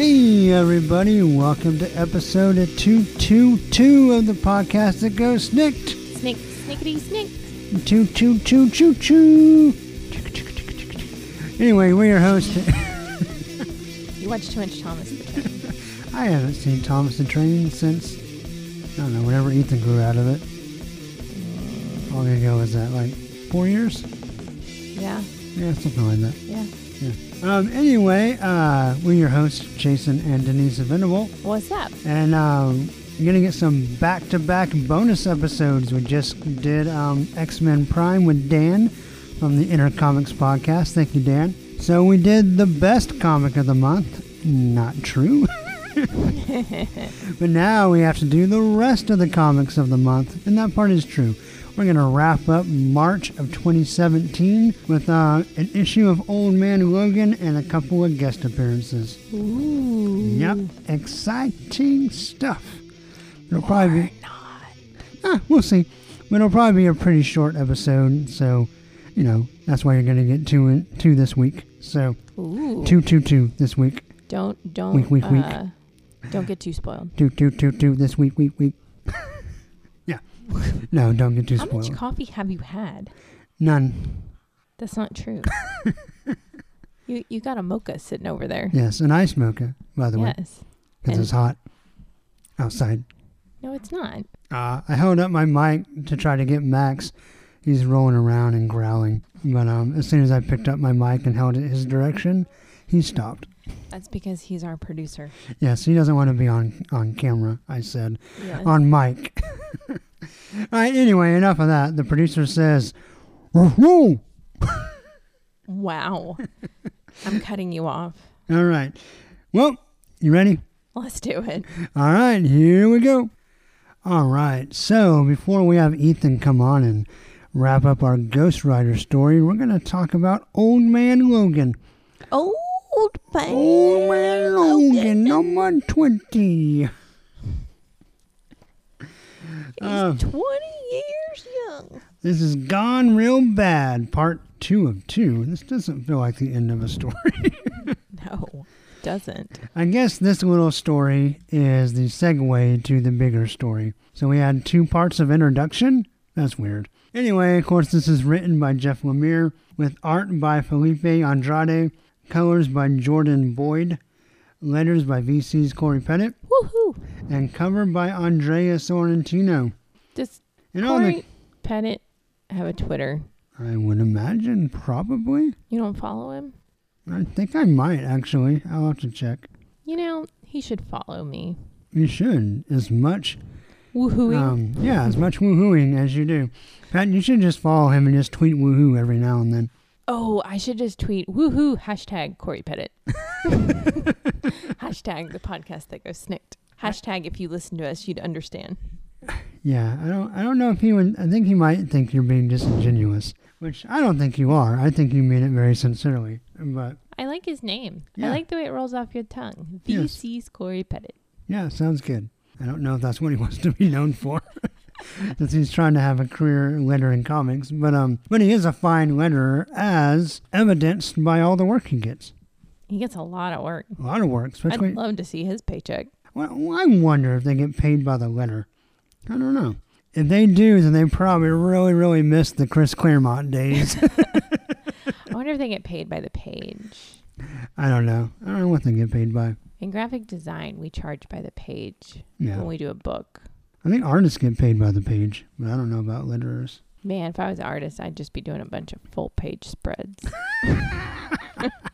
Hey, everybody, welcome to episode 222 of the podcast that goes SNIKT. Snick, snickety, snick. Choo choo choo choo choo. Anyway, we're your host. You watch too much Thomas the Train. I haven't seen Thomas the Train since, I don't know, whenever Ethan grew out of it. How long ago was that? Like four years? Yeah, Yeah, something like that. Yeah. Yeah. Um, anyway, uh, we're your hosts, Jason and Denise Venable. What's up? And um, you're going to get some back to back bonus episodes. We just did um, X Men Prime with Dan from the Inner Comics podcast. Thank you, Dan. So we did the best comic of the month. Not true. but now we have to do the rest of the comics of the month. And that part is true. We're going to wrap up March of 2017 with uh, an issue of Old Man Logan and a couple of guest appearances. Ooh. Yep, exciting stuff. It'll probably be. Ah, we'll see. But it'll probably be a pretty short episode, so you know that's why you're gonna get two in, two this week. So Ooh. two two two this week. Don't, don't, Week, week, week. uh, don't get too spoiled. Two two two two this week week week. No, don't get too How much coffee have you had? None. That's not true. you, you got a mocha sitting over there. Yes, an ice mocha, by the way, Yes. because it's hot outside. No, it's not. Uh, I held up my mic to try to get Max. He's rolling around and growling. But um, as soon as I picked up my mic and held it his direction, he stopped. That's because he's our producer. Yes, he doesn't want to be on, on camera, I said. Yeah. On mic. All right, anyway, enough of that. The producer says, "Woof, woof." wow. I'm cutting you off. All right. Well, you ready? Let's do it. All right, here we go. All right, so before we have Ethan come on and wrap up our Ghost Rider story, we're going to talk about Old Man Logan. Old man. Old Man Logan, number 20. He's Uh, 20 years young. This is Gone Real Bad, part two of two. This doesn't feel like the end of a story. No, doesn't. I guess this little story is the segue to the bigger story. So we had two parts of introduction. That's weird. Anyway, of course, this is written by Jeff Lemire with art by Filipe Andrade, colors by Jordan Boyd, letters by VC's Cory Petit, Woohoo. And covered by Andrea Sorrentino. Does And all the, Cory Petit have a Twitter? I would imagine, probably. You don't follow him? I think I might actually. I'll have to check. You know, he should follow me. You should as much Woohooing. Um, yeah, as much woohooing as you do. Pat, you should just follow him and just tweet woohoo every now and then. oh, I should just tweet woohoo hashtag Cory Petit. hashtag the podcast that goes SNIKT. Hashtag if you listen to us, you'd understand. Yeah, I don't, I don't know if he would. I think he might think you're being disingenuous, which I don't think you are. I think you mean it very sincerely. But I like his name. Yeah. I like the way it rolls off your tongue. Yes. VC's Cory Petit. yeah, sounds good. I don't know if that's what he wants to be known for. Since he's trying to have a career lettering comics, but um, but he is a fine letterer, as evidenced by all the work he gets. He gets a lot of work. A lot of work, especially. I'd love to see his paycheck. Well, I wonder if they get paid by the letter. I don't know. If they do, then they probably really, really miss the Chris Claremont days. I wonder if they get paid by the page. I don't know. I don't know what they get paid by. In graphic design, we charge by the page Yeah. when we do a book. I think artists get paid by the page, but I don't know about letterers. Man, if I was an artist, I'd just be doing a bunch of full page spreads.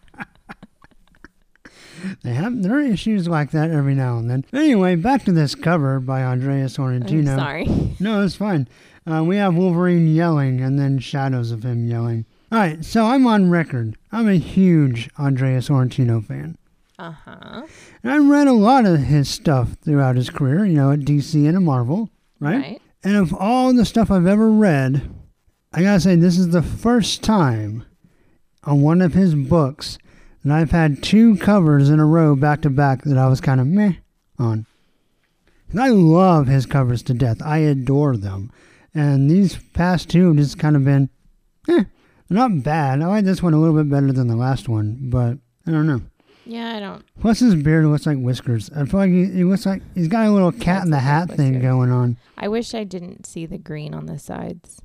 They have there are issues like that every now and then. Anyway, back to this cover by Andrea I'm sorry. No, it's fine. Uh, we have Wolverine yelling and then shadows of him yelling. All right, so I'm on record. I'm a huge Andreas Sorrentino fan. Uh huh. And I read a lot of his stuff throughout his career, you know, at DC and at Marvel, right? And of all the stuff I've ever read, I gotta say, this is the first time on one of his books that I've had two covers in a row back to back that I was kind of meh on. And I love his covers to death. I adore them. And these past two have just kind of been, eh, they're not bad. I like this one a little bit better than the last one, but I don't know. Yeah, I don't. Plus, his beard looks like whiskers. I feel like he, he looks like he's got a little cat in the hat thing going on. I wish I didn't see the green on the sides,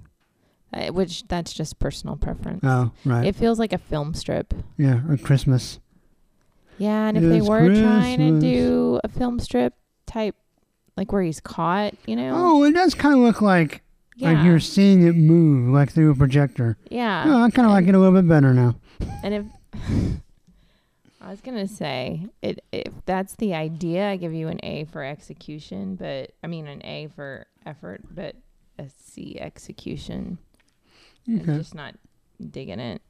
uh, which that's just personal preference. Oh, right. It feels like a film strip. yeah, or Christmas. Yeah, and if they It's were trying to do a film strip type, like where he's caught, you know? Oh, it does kind of look like yeah. like you're seeing it move like through a projector. yeah. Oh, I kind of like it a little bit better now. And if I was gonna say it, if that's the idea, I give you an A for execution, but I mean an A for effort, but a C execution. I'm Okay. just not digging it.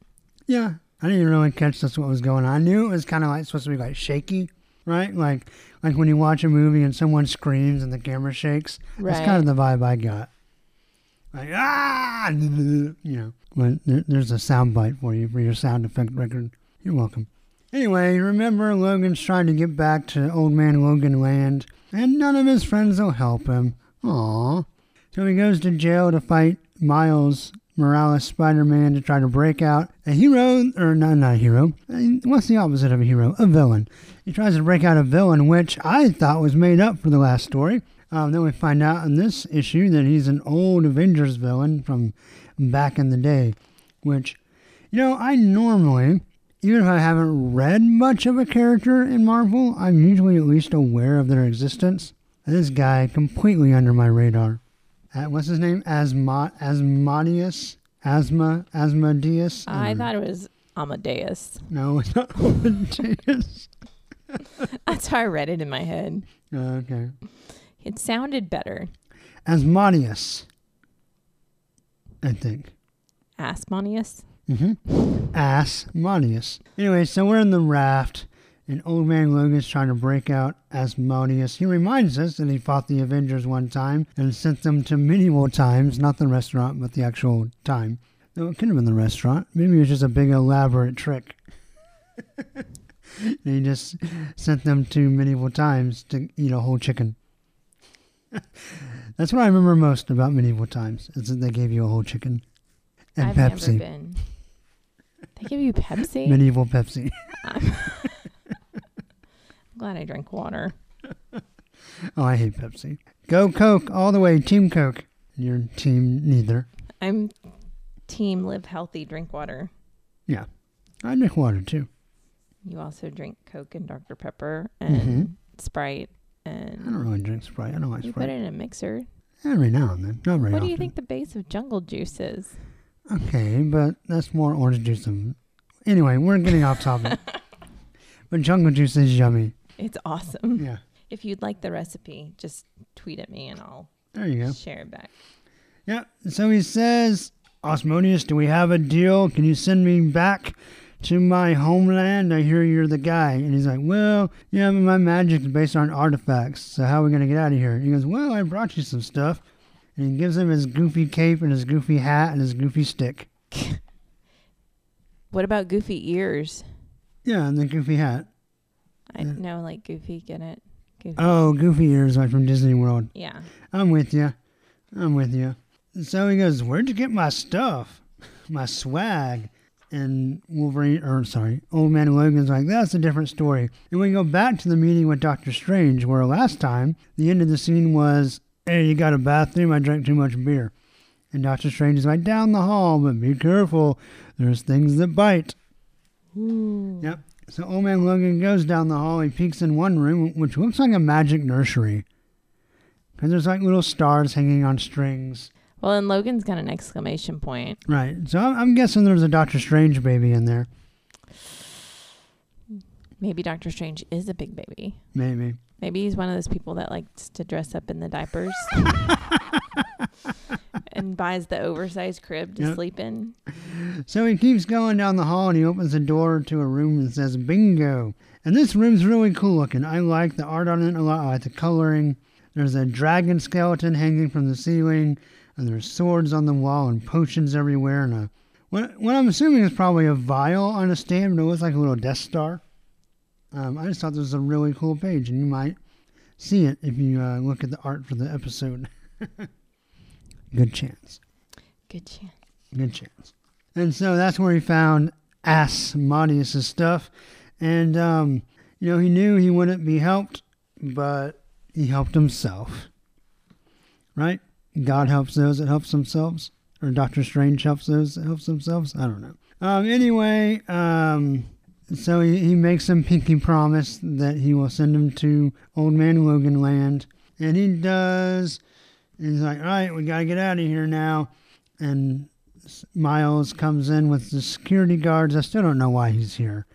Yeah, I didn't really catch that's what was going on. I knew it was kind of like supposed to be like shaky, right? Like like when you watch a movie and someone screams and the camera shakes. Right. That's kind of the vibe I got. Like ah, you know. But there, there's a sound bite for you for your sound effect record. You're welcome. Anyway, remember Logan's trying to get back to Old Man Logan Land, and none of his friends will help him. Aww. So he goes to jail to fight Miles Morales Spider-Man to try to break out a hero, or not, not a hero. Uh, What's the opposite of a hero? A villain. He tries to break out a villain, which I thought was made up for the last story. Um, then we find out in this issue that he's an old Avengers villain from back in the day, which, you know, I normally, even if I haven't read much of a character in Marvel, I'm usually at least aware of their existence. This guy completely under my radar. Uh, what's his name? Asma, Asmodeus? Asma, Asmodeus? I don't thought it was Amadeus. No, it's not Asmodeus. That's how I read it in my head. Oh, okay. It sounded better. Asmodeus. I think. Asmodeus. Mm-hmm. Asmodeus. Anyway, so we're in the raft, and Old Man Logan's trying to break out Asmodeus. He reminds us that he fought the Avengers one time and sent them to medieval times, not the restaurant, but the actual time. No, it could have been the restaurant. Maybe it was just a big elaborate trick. and he just sent them to medieval times to eat a whole chicken. That's what I remember most about medieval times, is that they gave you a whole chicken. And I've Pepsi. They give you Pepsi. Medieval Pepsi. Glad I drank water. Oh, I hate Pepsi. Go Coke all the way. Team Coke. Your team neither. I'm team live healthy, drink water. Yeah. I drink water too. You also drink Coke and Dr. Pepper and mm-hmm. Sprite and I don't really drink Sprite. I don't like you put it in a mixer. Every now and then. Not very what often. do you think the base of jungle juice is? Okay, but that's more orange juice than. Anyway, we're getting off topic. but jungle juice is yummy. It's awesome. Yeah. If you'd like the recipe, just tweet at me and I'll There you go. share it back. Yeah. So he says, Asmodeus, do we have a deal? Can you send me back to my homeland? I hear you're the guy. And he's like, Well, yeah, but my magic's based on artifacts. So how are we going to get out of here? He goes, Well, I brought you some stuff. And he gives him his goofy cape and his goofy hat and his goofy stick. What about goofy ears? Yeah, and the goofy hat. I Yeah. know, like goofy, get it? Goofy. Oh, goofy ears like from Disney World. Yeah. I'm with you. I'm with you. So he goes, Where'd you get my stuff? My swag? And Wolverine, or sorry, Old Man Logan's like, That's a different story. And we go back to the meeting with Doctor Strange, where last time the end of the scene was, Hey, you got a bathroom? I drank too much beer. And Doctor Strange is like, Down the hall, but be careful. There's things that bite. Ooh. Yep. So Old Man Logan goes down the hall. He peeks in one room, which looks like a magic nursery. Because there's like little stars hanging on strings. Well, and Logan's got an exclamation point. Right. So I'm, I'm guessing there's a Doctor Strange baby in there. Maybe Doctor Strange is a big baby. Maybe. Maybe he's one of those people that likes to dress up in the diapers and buys the oversized crib to Yep. sleep in. So he keeps going down the hall and he opens the door to a room and says, Bingo. And this room's really cool looking. I like the art on it a lot. I like the coloring. There's a dragon skeleton hanging from the ceiling, and there's swords on the wall and potions everywhere, and a what, what I'm assuming is probably a vial on a stand, but it looks like a little Death Star. Um, I just thought this was a really cool page, and you might see it if you uh, look at the art for the episode. Good chance. Good chance. Good chance. And so that's where he found Asmodeus' stuff. And, um, you know, he knew he wouldn't be helped, but he helped himself. Right? God helps those that helps themselves. Or Doctor Strange helps those that helps themselves. I don't know. Um, anyway, um, so he, he makes him pinky promise that he will send him to Old Man Logan Land. And he does. And he's like, all right, we got to get out of here now. And Miles comes in with the security guards. I still don't know why he's here.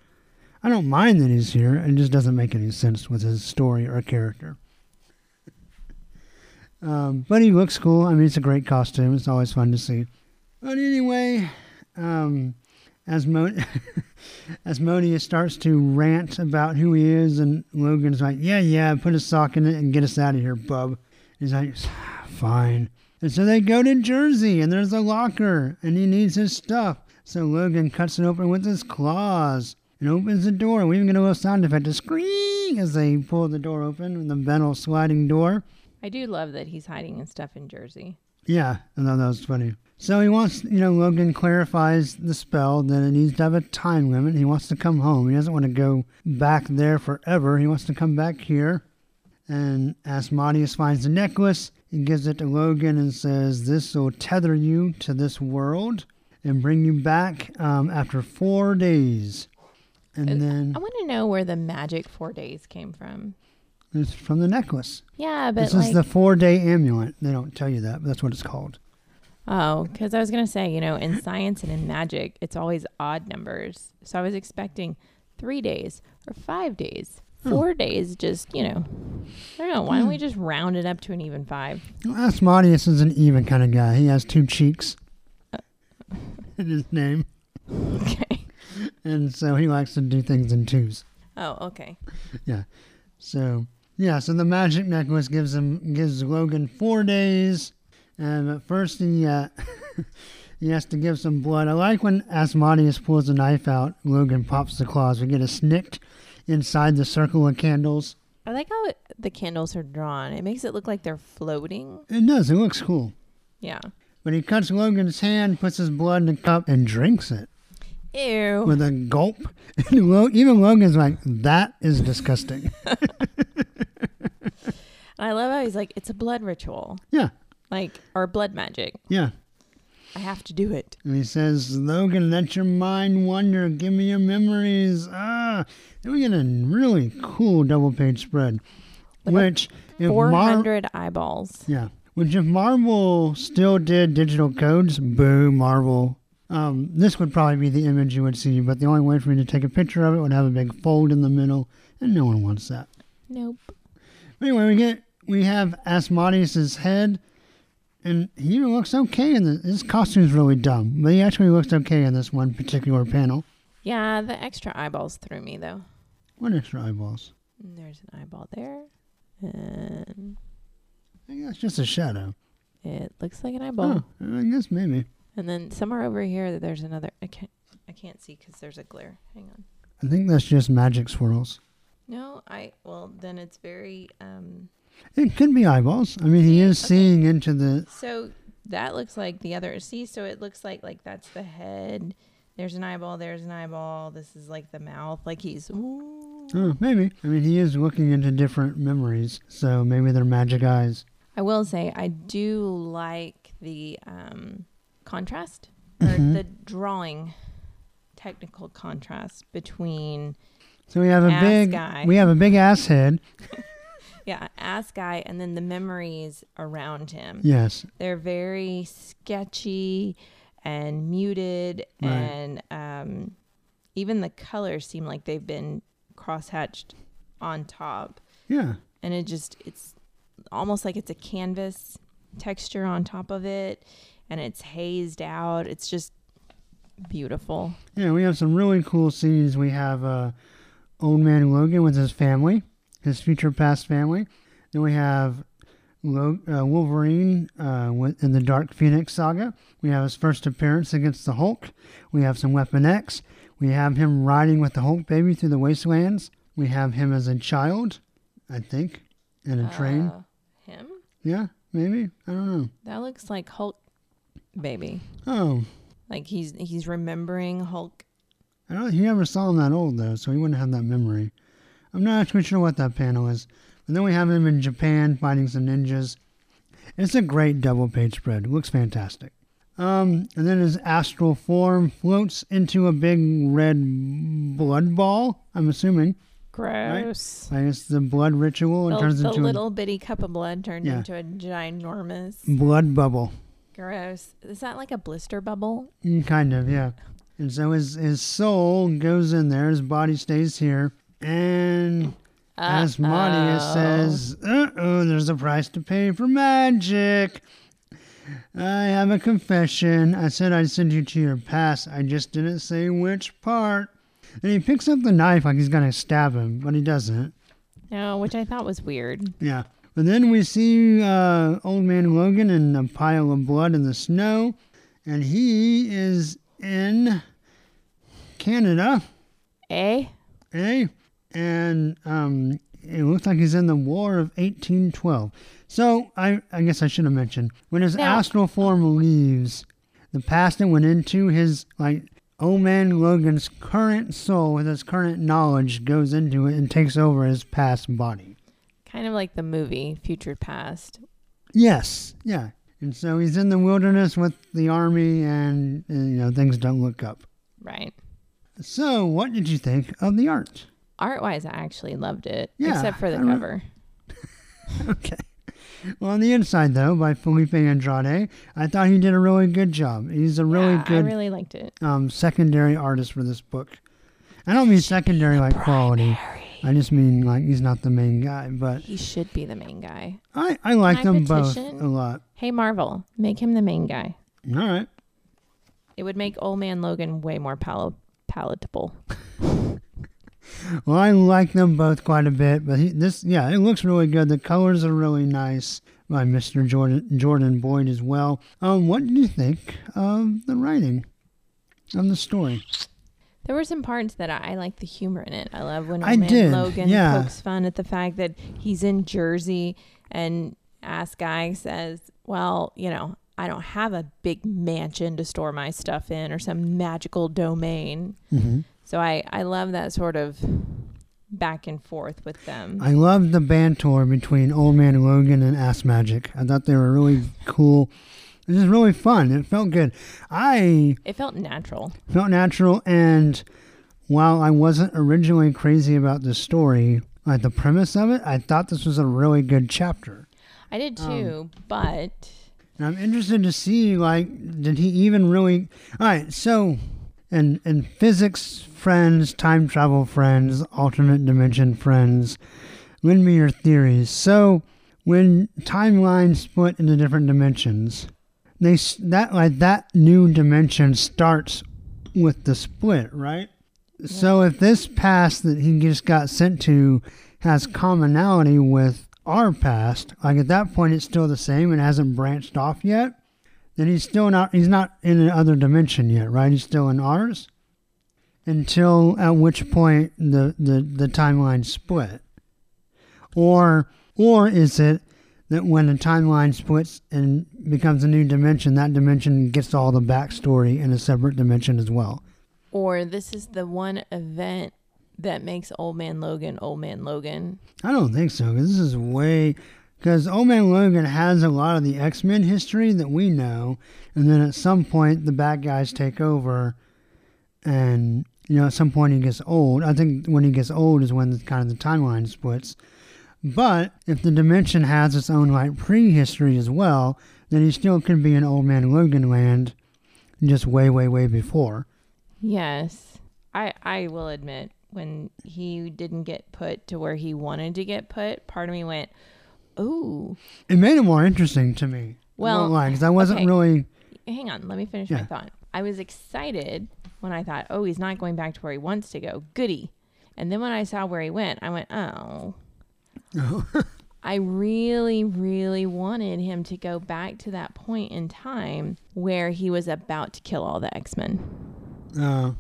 I don't mind that he's here. It just doesn't make any sense with his story or character. Um, but he looks cool. I mean, it's a great costume. It's always fun to see. But anyway, um, Asmo- Asmodeus starts to rant about who he is, and Logan's like, "Yeah, yeah, put a sock in it and get us out of here, bub." He's like, "Fine." And so they go to Jersey, and there's a locker, and he needs his stuff. So Logan cuts it open with his claws and opens the door. We even get a little sound effect, a scream, as they pull the door open with the metal sliding door. I do love that he's hiding his stuff in Jersey. Yeah, I thought that was funny. So he wants, you know, Logan clarifies the spell that it needs to have a time limit. He wants to come home. He doesn't want to go back there forever. He wants to come back here. And Asmodeus finds the necklace. He gives it to Logan and says, This will tether you to this world and bring you back um, after four days. And Uh, then I want to know where the magic four days came from. it's from the necklace. Yeah, but this like, is the four day amulet. They don't tell you that, but that's what it's called. oh, because I was gonna say, you know, in science and in magic, it's always odd numbers. So I was expecting three days or five days. Hmm. Four days, just you know, I don't know. Why don't we just round it up to an even five? Well, Asmodeus is an even kind of guy. He has two cheeks in his name, Okay. and so he likes to do things in twos. Oh, okay. Yeah. So yeah, so the magic necklace gives him gives Logan four days, and at first he uh, he has to give some blood. I like when Asmodeus pulls the knife out. Logan pops the claws. We get a SNIKT inside the circle of candles. I like how it, the candles are drawn. It makes it look like they're floating. It does. It looks cool. Yeah. But he cuts Logan's hand, puts his blood in a cup, and drinks it. Ew. with a gulp. And Lo- even Logan's like, that is disgusting. I love how he's like, it's a blood ritual, yeah, like or blood magic. yeah. I have to do it. And he says, Logan, let your mind wander. Give me your memories. Ah. Then we get a really cool double page spread. Which, if Four Mar- eyeballs. yeah, which if Marvel still did digital codes, boo, Marvel. Um, this would probably be the image you would see, but the only way for me to take a picture of it would have a big fold in the middle, and no one wants that. Nope. Anyway, we get we have Asmodeus's head, and he even looks okay in this. His costume's really dumb, but he actually looks okay in this one particular panel. Yeah, the extra eyeballs threw me though. What extra eyeballs? There's an eyeball there, and I think that's just a shadow. it looks like an eyeball. Oh, I guess maybe. And then somewhere over here, there's another. I can't. I can't see because there's a glare. Hang on. I think that's just magic swirls. No, I. Well, then it's very. Um. It could be eyeballs. I mean, he is okay. seeing into the. So that looks like the other. See, so it looks like like that's the head. There's an eyeball. There's an eyeball. This is like the mouth. Like he's. Ooh. Oh, maybe. I mean, he is looking into different memories, so maybe they're magic eyes. I will say I do like the um, contrast or Mhm. the drawing technical contrast between So we have a Ass big. guy. We have a big ass head. yeah ass guy and then the memories around him. Yes. They're very sketchy and muted Right. and um, even the colors seem like they've been crosshatched on top Yeah. and it just it's almost like it's a canvas texture on top of it and it's hazed out it's just beautiful Yeah, we have some really cool scenes. We have uh, old man Logan with his family, his future past family. Then we have uh, Wolverine uh, in the Dark Phoenix saga. We have his first appearance against the Hulk. We have some Weapon X. We have him riding with the Hulk baby through the wastelands. We have him as a child, I think, in a train. Uh, him? Yeah, maybe. I don't know. That looks like Hulk baby. Oh, Like he's he's remembering Hulk. I don't. He never saw him that old though, so he wouldn't have that memory. I'm not actually sure what that panel is. And then we have him in Japan fighting some ninjas. It's a great double page spread. It looks fantastic. Um, and then his astral form floats into a big red blood ball. I'm assuming. Gross. I guess the blood ritual and The, turns the into little bitty cup of blood turned Yeah. into a ginormous. blood bubble. Gross. Is that like a blister bubble? Mm, Kind of, yeah. And so his his soul goes in there. His body stays here, and As Maria Uh-oh. says, uh oh, there's a price to pay for magic. I have a confession. I said I'd send you to your past. I just didn't say which part. And he picks up the knife like he's going to stab him, but he doesn't. No, which I thought was weird. Yeah. But then we see uh, Old Man Logan in a pile of blood in the snow, and he is in Canada. Eh? Eh? And um, it looks like he's in the War of 1812. So I, I guess I should have mentioned when his Now- astral form leaves, the past it went into his like old man Logan's current soul with his current knowledge goes into it and takes over his past body. Kind of like the movie Future Past. Yes, yeah. And so he's in the wilderness with the army, and, and you know things don't look up. Right. So, what did you think of the art? Art wise, I actually loved it. Yeah, except for the cover. Okay. Well, on the inside, though, by Filipe Andrade, I thought he did a really good job. He's a really Yeah, good I really liked it. um, secondary artist for this book. I don't mean secondary like quality. I just mean like he's not the main guy. But He should be the main guy. I, I like them both a lot. Hey, Marvel, make him the main guy. All right. It would make Old Man Logan way more pal- palatable. Well, I like them both quite a bit, but he, this, yeah, it looks really good. The colors are really nice by Mr. Jordan Jordan Boyd as well. Um, what did you think of the writing of the story? There were some parts that I, I like the humor in it. I love when I Old Man did, Logan yeah. pokes fun at the fact that he's in Jersey and Ass Guy says, Well, you know, I don't have a big mansion to store my stuff in or some magical domain. Mm-hmm. So I, I love that sort of back and forth with them. I loved the banter between Old Man Logan and Ass Magic. I thought they were really cool. It was really fun. It felt good. I it felt natural. felt natural, and while I wasn't originally crazy about the story, like the premise of it, I thought this was a really good chapter. I did Um, too, but And I'm interested to see, like, did he even really? All right, so, and and physics friends, time travel friends, alternate dimension friends, lend me your theories. So, when timelines split into different dimensions, they that like that new dimension starts with the split, right? So, if this past that he just got sent to has commonality with our past, like at that point it's still the same and hasn't branched off yet, then he's still not he's not in another dimension yet, right? He's still in ours. Until at which point the, the, the timeline split. Or or is it that when a timeline splits and becomes a new dimension, that dimension gets all the backstory in a separate dimension as well? or this is the one event that makes Old Man Logan Old Man Logan. I don't think so. 'cause this is way because Old Man Logan has a lot of the X Men history that we know, and then at some point the bad guys take over, and you know at some point he gets old. I think when he gets old is when the, kind of the timeline splits. But if the dimension has its own like prehistory as well, then he still could be in Old Man Logan land, just way, way, way before. Yes. I I will admit when he didn't get put to where he wanted to get put, part of me went, "Ooh, It made it more interesting to me. Well, because I wasn't okay. really. hang on, let me finish Yeah. my thought." I was excited when I thought, "Oh, he's not going back to where he wants to go. Goody." And then when I saw where he went, I went, "Oh." I really, really wanted him to go back to that point in time where he was about to kill all the X Men. Uh,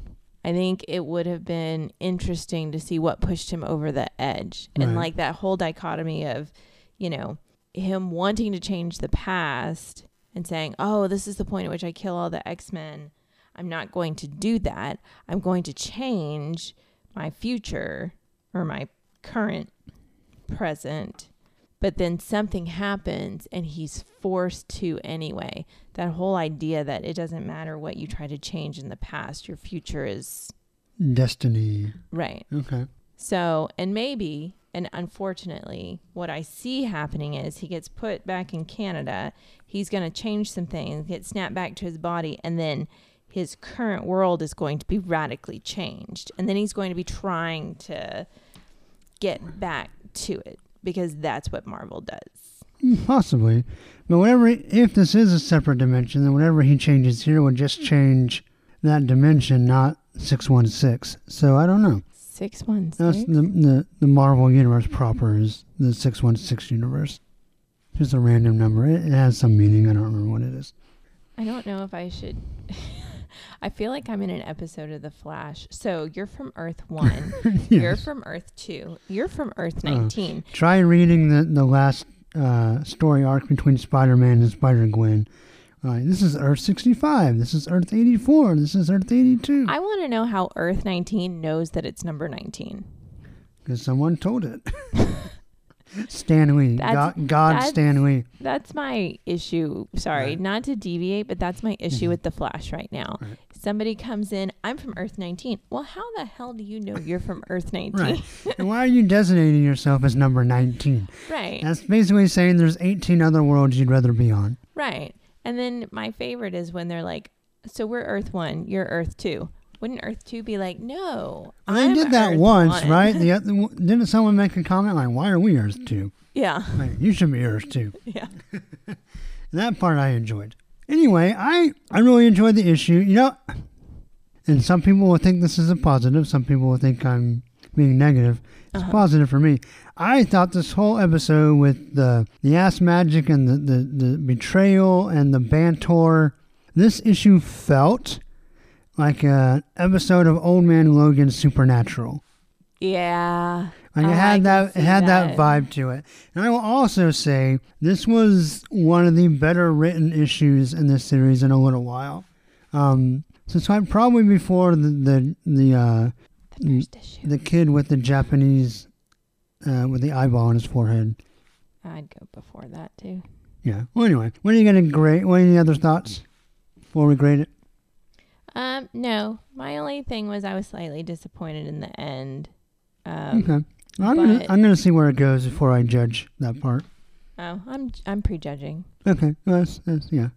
I think it would have been interesting to see what pushed him over the edge. And Right. like that whole dichotomy of, you know, him wanting to change the past and saying, oh, this is the point at which I kill all the X Men. I'm not going to do that. I'm going to change my future or my current present. But then something happens and he's forced to anyway. That whole idea that it doesn't matter what you try to change in the past, your future is Destiny. right. Okay. So, and maybe, and unfortunately, what I see happening is he gets put back in Canada. He's going to change some things, get snapped back to his body, and then his current world is going to be radically changed. And then he's going to be trying to get back to it because that's what Marvel does. Hmm, possibly. But whatever, if this is a separate dimension, then whatever he changes here would just change that dimension, not 616. So I don't know. Six one That's the, the, the Marvel universe proper is the 616 universe. Just a random number. It, it has some meaning. I don't remember what it is. I don't know if I should. I feel like I'm in an episode of The Flash. So you're from Earth 1. You're from Earth 2. You're from Earth Oh. 19. Try reading the, the last uh, story arc between Spider Man and Spider Gwen. Uh, this is Earth 65. This is Earth 84. This is Earth 82. I want to know how Earth 19 knows that it's number 19. Because someone told it. Stan Lee. That's- God, God that's- Stan Lee. That's my issue. Sorry, Right. not to deviate, but that's my issue Mhm. with The Flash right now. Right. Somebody comes in, I'm from Earth 19. Well, how the hell do you know you're from Earth 19? Right. and why are you designating yourself as number 19? right. That's basically saying there's 18 other worlds you'd rather be on. Right. And then my favorite is when they're like, so we're Earth 1, you're Earth 2. Wouldn't Earth 2 be like, no. Well, they I'm did that Earth once, 1." right? The other, didn't someone make a comment like, "Why are we Earth 2? yeah. Like, you should be Earth 2. Yeah. That part I enjoyed. Anyway, I I really enjoyed the issue. You know, and some people will think this is a positive. Some people will think I'm being negative. It's Uh-huh. positive for me. I thought this whole episode with the the ass magic and the, the, the betrayal and the banter, this issue felt like an episode of Old Man Logan Supernatural. Yeah. Like it had that, it had that. that. vibe to it. And I will also say this was one of the better written issues in this series in a little while. Um, since I probably before the the the uh, The first issue. the kid with the Japanese uh, with the eyeball on his forehead. I'd go before that too. Yeah. Well, anyway, what are you gonna grade? What any other thoughts before we grade it? Um, no. My only thing was I was slightly disappointed in the end. Um, okay. I'm gonna I'm gonna see where it goes before I judge that part. Oh, I'm I'm prejudging. Okay. Well, that's, that's yeah.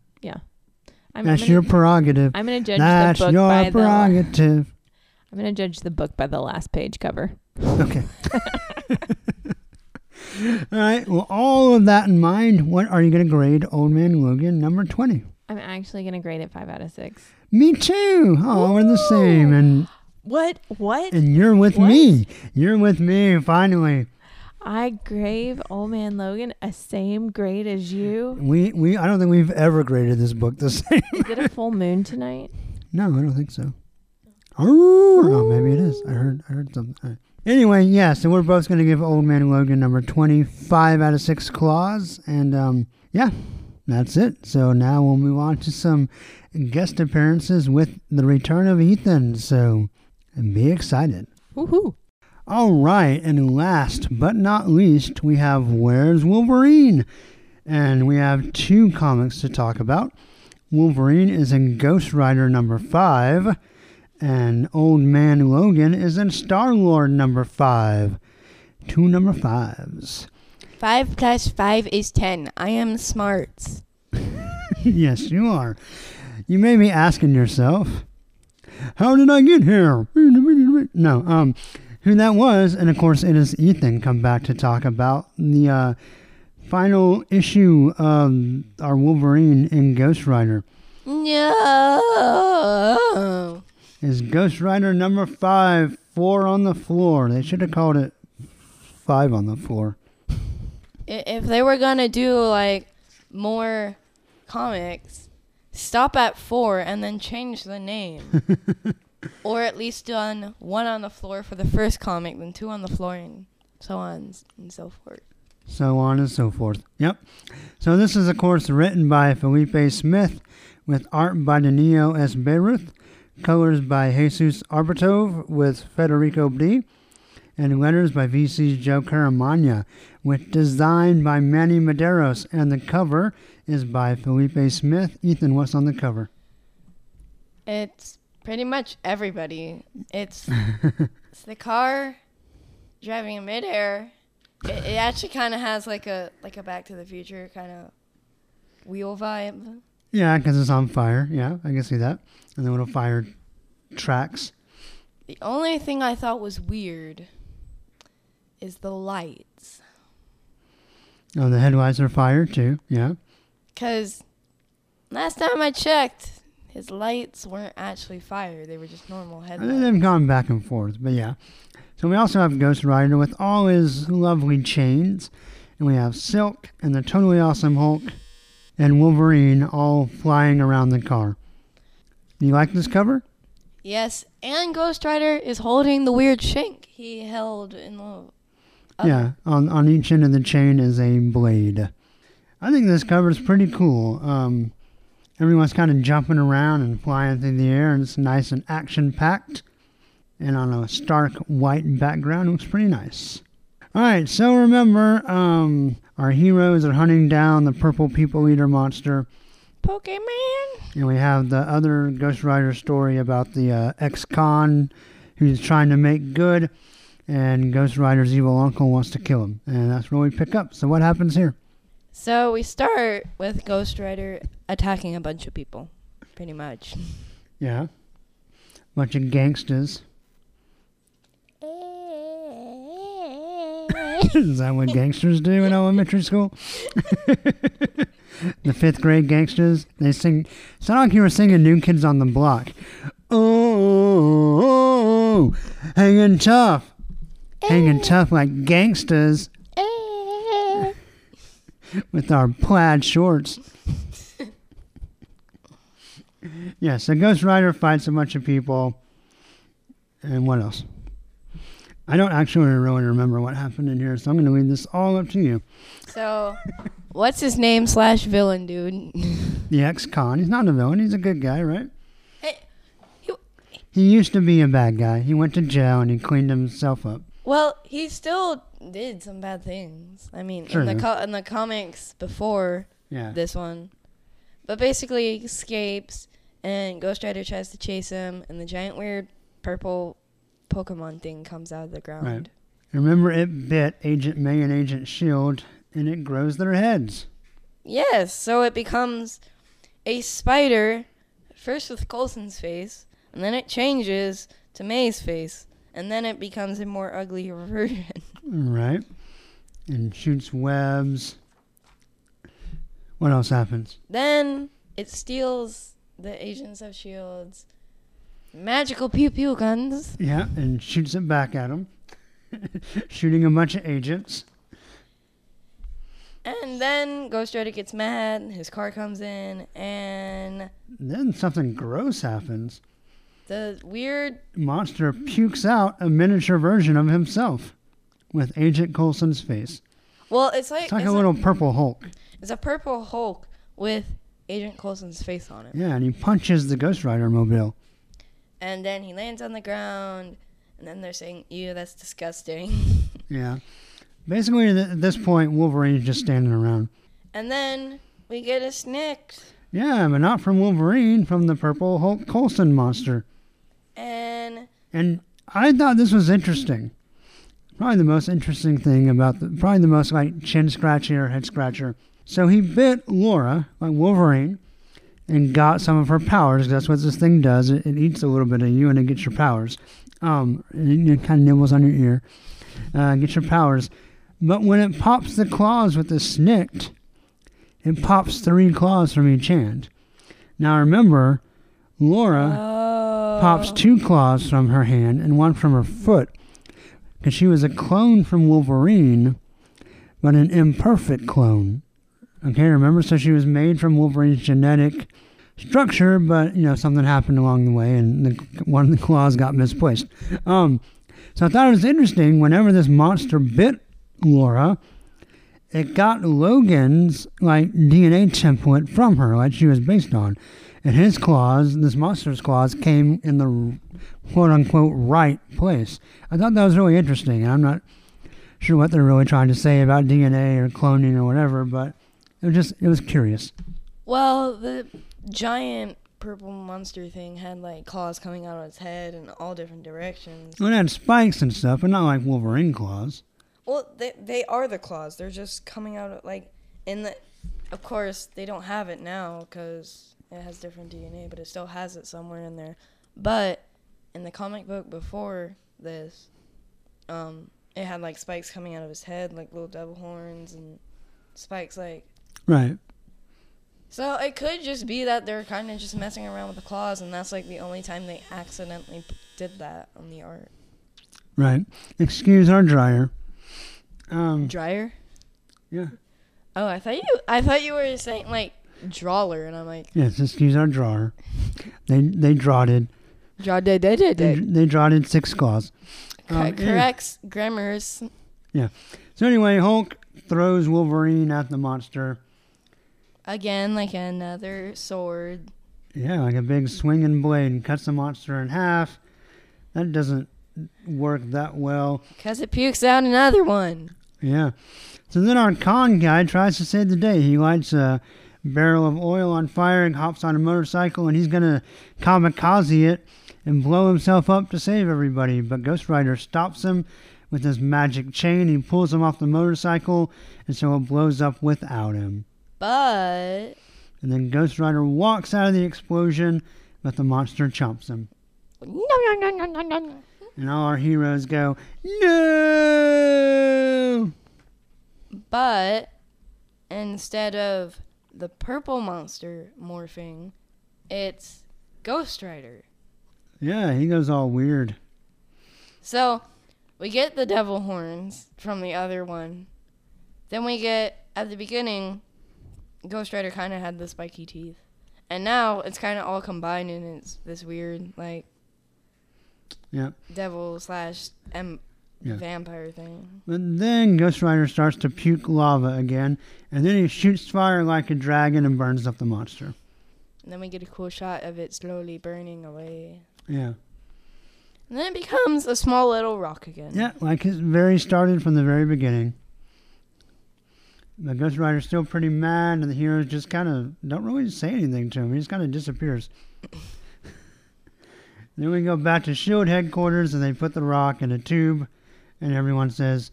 I'm, that's I'm gonna, your prerogative. I'm gonna judge That's the book your by the. prerogative. I'm gonna judge the book by the last page cover. Okay. all right. Well, all of that in mind, what are you going to grade Old Man Logan number 20? I'm actually gonna grade it five out of six. Me too. Oh, we're the same. And What? What? and you're with What? me. You're with me, finally. I gave Old Man Logan a same grade as you. We, we, I don't think we've ever graded this book the same. Is it a full moon tonight? No, I don't think so. Oh, maybe it is. I heard, I heard something. Anyway, yeah, so we're both going to give Old Man Logan number 25 out of 6 claws. And, um, yeah, that's it. So now we'll move on to some guest appearances with the return of Ethan. So be excited. Woohoo! All right, and last but not least, we have Where's Wolverine? And we have two comics to talk about. Wolverine is in Ghost Rider number 5, and Old Man Logan is in Star Lord number 5. Two number 5s. Five plus five is ten. I am smart. yes, you are. You may be asking yourself, how did I get here? No, um, who that was, and of course it is Ethan come back to talk about the uh, final issue of our Wolverine in Ghost Rider. No. Is Ghost Rider number five, four on the floor. They should have called it five on the floor. If they were gonna do like more comics, stop at four and then change the name, or at least done one on the floor for the first comic, then two on the floor, and so on and so forth. so on and so forth. Yep. So this is, of course, written by Felipe Smith, with art by Danilo S. Beyruth, colors by Jesus Aburtov with Federico B, and letters by VC's Joe Caramagna, with design by Manny Mederos, and the cover is by Felipe Smith. Ethan, what's on the cover? It's pretty much everybody. It's it's the car driving in midair. It, it actually kind of has like a like a Back to the Future kind of wheel vibe. Yeah, because it's on fire. Yeah, I can see that. And the little fire tracks. The only thing I thought was weird is the lights, Oh, the headlights are fire too. Yeah. cause last time I checked, his lights weren't actually fire; they were just normal headlights. they've gone back and forth, but yeah. So we also have Ghost Rider with all his lovely chains, and we have Silk and the totally awesome Hulk and Wolverine all flying around the car. Do you like this cover? Yes, and Ghost Rider is holding the weird shank he held in the. Other- Yeah, on on each end of the chain is a blade. I think this cover is pretty cool. Um, everyone's kind of jumping around and flying through the air, and it's nice and action packed. And on a stark white background, it looks pretty nice. All right, so remember, um, our heroes are hunting down the purple people eater monster, Pokemon. and we have the other Ghost Rider story about the uh, ex-con who's trying to make good, and Ghost Rider's evil uncle wants to kill him, and that's where we pick up. So what happens here? So we start with Ghost Rider attacking a bunch of people, pretty much. Yeah, bunch of gangsters. Is that what gangsters do in elementary school? the fifth grade gangsters, they sing. Sound like you were singing New Kids on the Block. Oh, oh, oh, hanging tough, hanging tough like gangsters eh. with our plaid shorts. yeah, so Ghost Rider fights a bunch of people. And what else? I don't actually really remember what happened in here, so I'm going to leave this all up to you. So, what's his name slash villain, dude? The ex-con, he's not a villain, he's a good guy, right? Hey, he- He used to be a bad guy. He went to jail and he cleaned himself up. Well, he still did some bad things. I mean, Sure. in the co- in the comics before Yeah. this one, but basically he escapes, and Ghost Rider tries to chase him, and the giant weird purple Pokemon thing comes out of the ground. Right. Remember, it bit Agent May and Agent Shield, and it grows their heads. Yes, so it becomes a spider, first with Coulson's face, and then it changes to May's face, and then it becomes a more ugly version. Right. And shoots webs. What else happens? then it steals the Agents of Shield's magical pew pew guns. Yeah, and shoots it back at them, Shooting a bunch of agents. And then Ghost Rider gets mad, his car comes in, and Then something gross happens. The weird Monster pukes out a miniature version of himself with Agent Coulson's face. well, it's like It's like it's a little purple Hulk. it's a purple Hulk with Agent Coulson's face on it. Yeah, and he punches the Ghost Rider mobile. And then he lands on the ground, and then they're saying, "Ew, that's disgusting." Yeah. Basically, at this point, Wolverine's just standing around. and then we get a snick, Yeah, but not from Wolverine, from the purple Hulk Coulson monster. And And I thought this was interesting. Probably the most interesting thing about the, probably the most like chin scratcher or head scratcher. So he bit Laura, like Wolverine, and got some of her powers. That's what this thing does. It, it eats a little bit of you and it gets your powers. Um, and it kind of nibbles on your ear, uh, gets your powers. But when it pops the claws with the SNIKT, it pops three claws from each hand. Now remember, Laura oh, pops two claws from her hand and one from her foot because she was a clone from Wolverine, but an imperfect clone. Okay, remember? So she was made from Wolverine's genetic structure, but you know something happened along the way, and the, one of the claws got misplaced. Um, so I thought it was interesting. Whenever this monster bit Laura, it got Logan's like DNA template from her, like she was based on, and his claws, this monster's claws, came in the quote unquote right place. I thought that was really interesting, and I'm not sure what they're really trying to say about DNA or cloning or whatever, but it was just it was curious. Well, the giant purple monster thing had like claws coming out of its head in all different directions. Well, it had spikes and stuff, but not like Wolverine claws. Well, they they are the claws. They're just coming out of, like in the. Of course, they don't have it now because it has different DNA, but it still has it somewhere in there. But in the comic book before this, um, it had like spikes coming out of his head, like little devil horns and spikes, like. Right. So it could just be that they're kind of just messing around with the claws, and that's like the only time they accidentally p- did that on the art. Right. Excuse our dryer. Um, Dryer. yeah. Oh, I thought you. I thought you were saying like drawer, and I'm like Yes, excuse our drawer. They they draughted. draw de de de They, they draughted six claws. Um, yeah. corrects grammars. So anyway, Hulk throws Wolverine at the monster. Again, like another sword. Yeah, like a big swinging blade cuts the monster in half. That doesn't work that well. Because it pukes out another one. Yeah. So then our con guy tries to save the day. He lights a barrel of oil on fire and hops on a motorcycle and he's going to kamikaze it and blow himself up to save everybody. But Ghost Rider stops him with his magic chain. He pulls him off the motorcycle and so it blows up without him. But And then Ghost Rider walks out of the explosion, but the monster chomps him. no no no no no no. And all our heroes go, No! But instead of the purple monster morphing, it's Ghost Rider. Yeah, he goes all weird. So we get the devil horns from the other one. Then we get at the beginning, Ghost Rider kind of had the spiky teeth, and now it's kind of all combined and it's this weird like Yep. devil slash em- Yeah. vampire thing. But then Ghost Rider starts to puke lava again, and then he shoots fire like a dragon and burns up the monster. And then we get a cool shot of it slowly burning away. Yeah. And then it becomes a small little rock again. Yeah, like his very started from the very beginning. The Ghost Rider's still pretty mad, and the heroes just kind of don't really say anything to him. He just kind of disappears. then we go back to S.H.I.E.L.D. Headquarters, and they put the rock in a tube, and everyone says,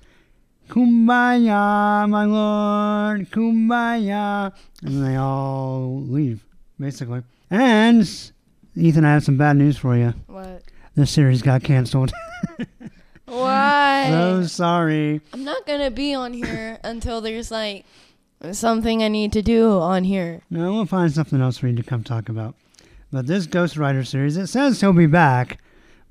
Kumbaya, my lord, Kumbaya. And they all leave, basically. And, Ethan, I have some bad news for you. What? This series got canceled. Why? so sorry. I'm not gonna be on here until there's like something I need to do on here. No, we'll find something else for you to come talk about. But this Ghost Rider series, it says he'll be back,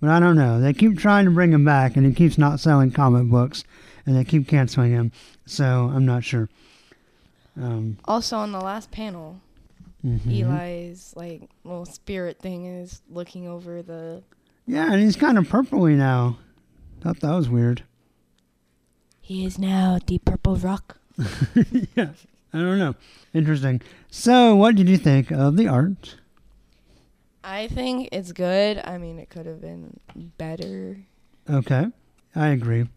but I don't know. They keep trying to bring him back, and he keeps not selling comic books, and they keep canceling him. So I'm not sure. Um, Also, on the last panel, mhm. Eli's like little spirit thing is looking over the. Yeah, and he's kind of purpley now. Thought that was weird. He is now the purple rock. yeah, I don't know. Interesting. So, what did you think of the art? I think it's good. I mean, it could have been better. Okay, I agree.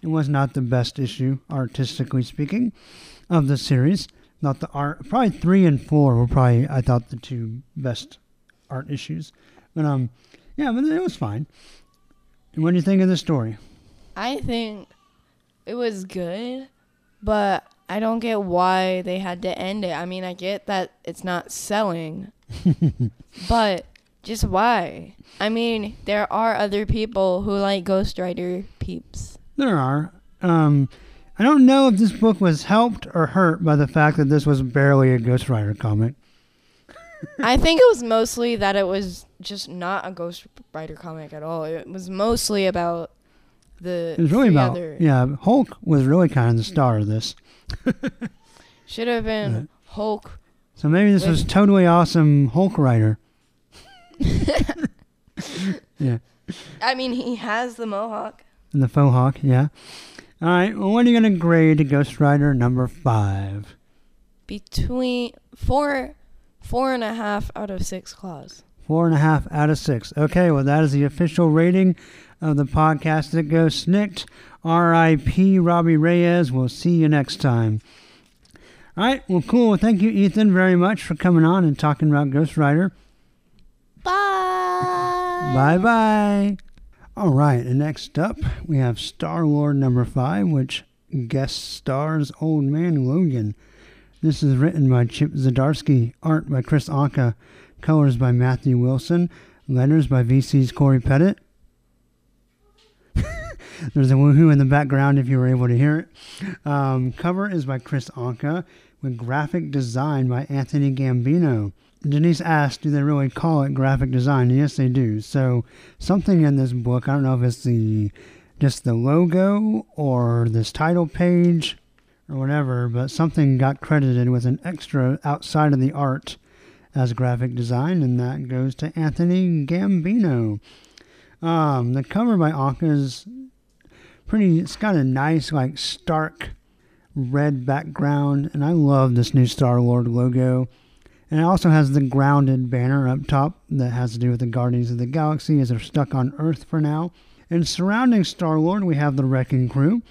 It was not the best issue, artistically speaking, of the series. Not the art. Probably three and four were probably I thought the two best art issues. But um, yeah, but it was fine. And what do you think of the story? I think it was good, but I don't get why they had to end it. I mean, I get that it's not selling, but just why? I mean, there are other people who like Ghost Rider peeps. There are. Um, I don't know if this book was helped or hurt by the fact that this was barely a Ghost Rider comic. I think it was mostly that it was just not a Ghost Rider comic at all. It was mostly about the It was really about other yeah. Hulk was really kind of the star of this. Should have been Hulk. So maybe this was totally awesome Hulk Rider. yeah. I mean, he has the mohawk. And the faux hawk, yeah. All right. Well, what are you going to grade Ghost Rider number five? Between four, four and a half out of six claws. Four and a half out of six. Okay. Well, that is the official rating of the podcast that goes SNIKT. R.I.P. Robbie Reyes. We'll see you next time. All right. Well, cool. Well, thank you, Ethan, very much for coming on and talking about Ghost Rider. Bye. Bye bye. All right, and next up we have Star Lord number five, which guest stars Old Man Logan. This is written by Chip Zdarsky, art by Kris Anka, colors by Matthew Wilson, letters by VC's Cory Petit. There's a woohoo in the background if you were able to hear it. Um, cover is by Kris Anka with graphic design by Anthony Gambino. Denise asked, do they really call it graphic design? Yes, they do. So something in this book, I don't know if it's the just the logo or this title page or whatever, but something got credited with an extra outside of the art as graphic design, and that goes to Anthony Gambino. Um, the cover by Anka is pretty. It's got a nice, like stark red background, and I love this new Star Lord logo. And it also has the grounded banner up top that has to do with the Guardians of the Galaxy as they're stuck on Earth for now. And surrounding Star Lord, we have the Wrecking Crew,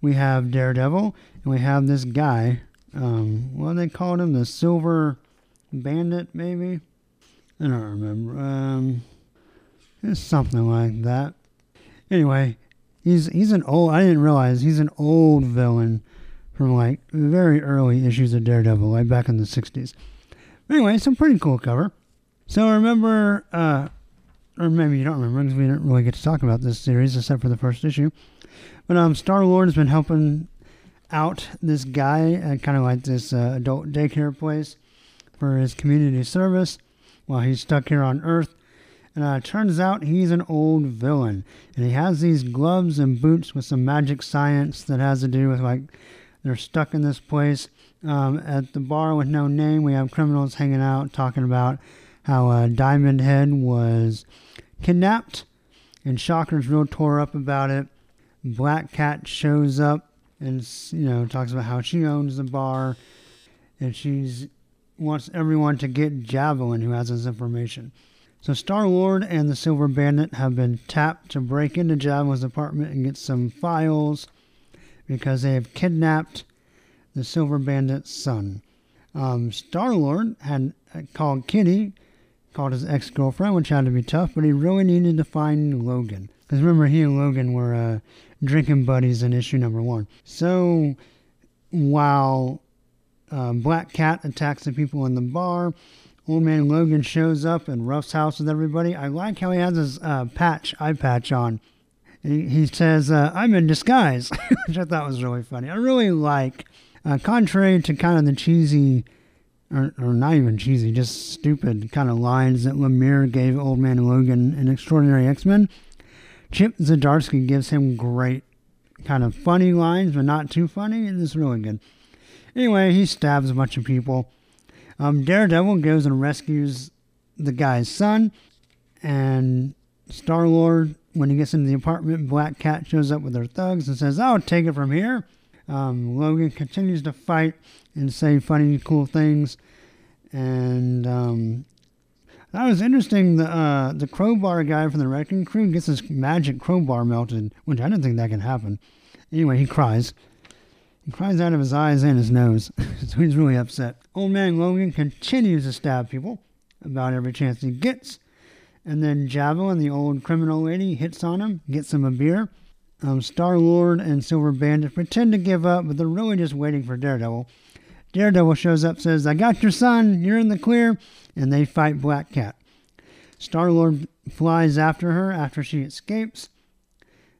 we have Daredevil, and we have this guy. Um, what they called him? The Silver Bandit, maybe? I don't remember. Um, it's something like that. Anyway, he's he's an old. I didn't realize he's an old villain from like very early issues of Daredevil, like back in the '60s. Anyway, it's some pretty cool cover. So remember, uh, or maybe you don't remember because we didn't really get to talk about this series except for the first issue. But um, Star Lord has been helping out this guy at kind of like this uh, adult daycare place for his community service while he's stuck here on Earth. And uh, turns out he's an old villain. And he has these gloves and boots with some magic science that has to do with like they're stuck in this place. Um, at the bar with no name, we have criminals hanging out talking about how uh, Diamond Head was kidnapped. And Shocker's real tore up about it. Black Cat shows up and you know talks about how she owns the bar and she's wants everyone to get Javelin who has this information. So Star Lord and the Silver Bandit have been tapped to break into Javelin's apartment and get some files because they have kidnapped the Silver Bandit's son. Um, Star Lord had uh, called Kitty, called his ex girlfriend, which had to be tough, but he really needed to find Logan. Because remember, he and Logan were uh, drinking buddies in issue number one. So while uh, Black Cat attacks the people in the bar, Old Man Logan shows up and roughs house with everybody. I like how he has his uh, patch, eye patch on. He, says, uh, I'm in disguise, which I thought was really funny. I really like, uh, contrary to kind of the cheesy, or, or, not even cheesy, just stupid kind of lines that Lemire gave Old Man Logan in Extraordinary X Men, Chip Zdarsky gives him great, kind of funny lines, but not too funny. It's really good. Anyway, he stabs a bunch of people. Um, Daredevil goes and rescues the guy's son, and Star Lord, when he gets into the apartment, Black Cat shows up with her thugs and says, "I'll take it from here." Um, Logan continues to fight and say funny, cool things, and um, that was interesting. The uh, the crowbar guy from the wrecking crew gets his magic crowbar melted, which I didn't think that could happen. Anyway, he cries. He cries out of his eyes and his nose, so he's really upset. Old man Logan continues to stab people about every chance he gets. And then Javelin, the old criminal lady, hits on him, gets him a beer. Um, Star Lord and Silver Bandit pretend to give up, but they're really just waiting for Daredevil. Daredevil shows up, says, I got your son, you're in the clear, and they fight Black Cat. Star Lord flies after her after she escapes,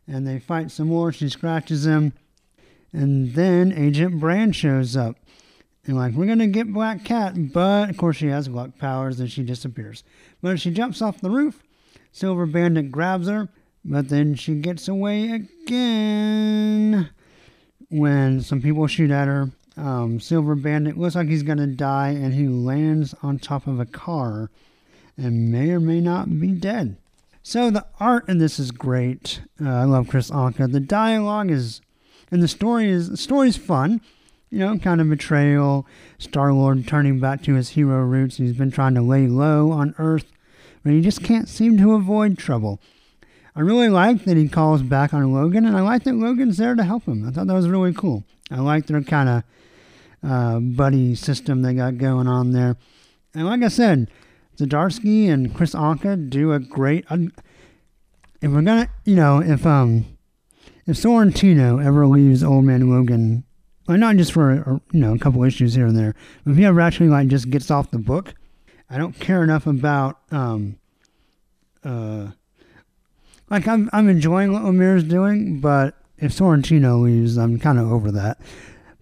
and they fight some more. She scratches him, and then Agent Brand shows up. And like, we're gonna get Black Cat, but of course she has luck powers and she disappears. But she jumps off the roof. Silver Bandit grabs her, but then she gets away again. when some people shoot at her. Um, Silver Bandit looks like he's gonna die, and he lands on top of a car, and may or may not be dead. So the art in this is great. Uh, I love Kris Anka. The dialogue is, and the story is the story's fun. You know, kind of betrayal. Star Lord turning back to his hero roots. He's been trying to lay low on Earth, but he just can't seem to avoid trouble. I really like that he calls back on Logan, and I like that Logan's there to help him. I thought that was really cool. I like their kind of uh, buddy system they got going on there. And like I said, Zdarsky and Kris Anka do a great. Uh, if we're gonna, you know, if um, if Sorrentino ever leaves Old Man Logan, well, not just for uh, you know a couple issues here and there, but if he ever actually like just gets off the book, I don't care enough about um, uh, like I'm I'm enjoying what Lemire's doing, but if Sorrentino leaves, I'm kind of over that.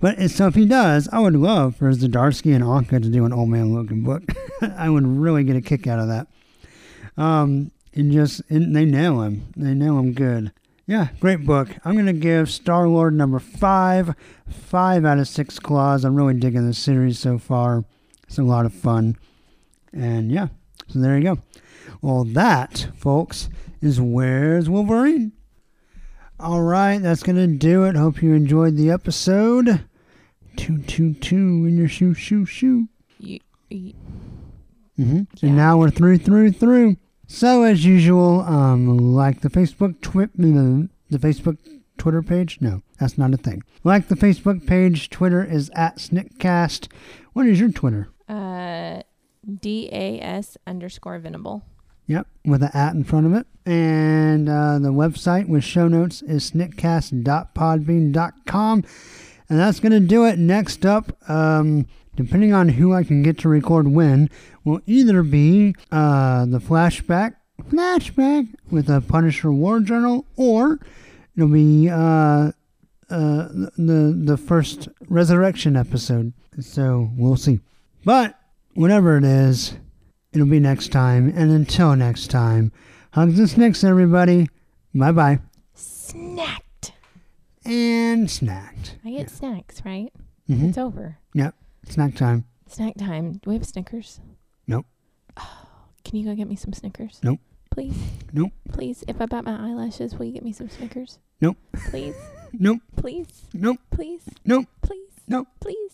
But so if he does, I would love for Zdarsky and Anka to do an Old Man Logan book. I would really get a kick out of that. Um, and just and they nail him. They nail him good. Yeah, great book. I'm gonna give Star Lord number five, five out of six claws. I'm really digging this series so far. It's a lot of fun, and yeah. So there you go. Well, that, folks, is Where's Wolverine? All right, that's going to do it. Hope you enjoyed the episode. Two, two, two in your shoe, shoe, shoe. You, you, hmm Yeah. And now we're through, through, through. So, as usual, um, like the Facebook, twi- the, the Facebook Twitter page. No, that's not a thing. Like the Facebook page. Twitter is at Sniktcast. What is your Twitter? uh, DAS underscore Venable. Yep, with an at in front of it. And uh, the website with show notes is sniktcast.podbean.com. And that's going to do it. Next up, um, depending on who I can get to record when, will either be uh, the flashback, flashback with a Punisher War Journal, or it'll be uh, uh, the the first Resurrection episode. So we'll see. But whatever it is, It'll be next time. And until next time, hugs and snicks, everybody. Bye bye. Snacked. And snacked. I get snacks, right? hmm It's over. Yep. Snack time. Snack time. Do we have Snickers? Nope. Oh, can you go get me some Snickers? Nope. Please. Nope. Please. If I bat my eyelashes, will you get me some Snickers? Nope. Please. Nope. Please. Nope. Please. Nope. Please. Nope. Please.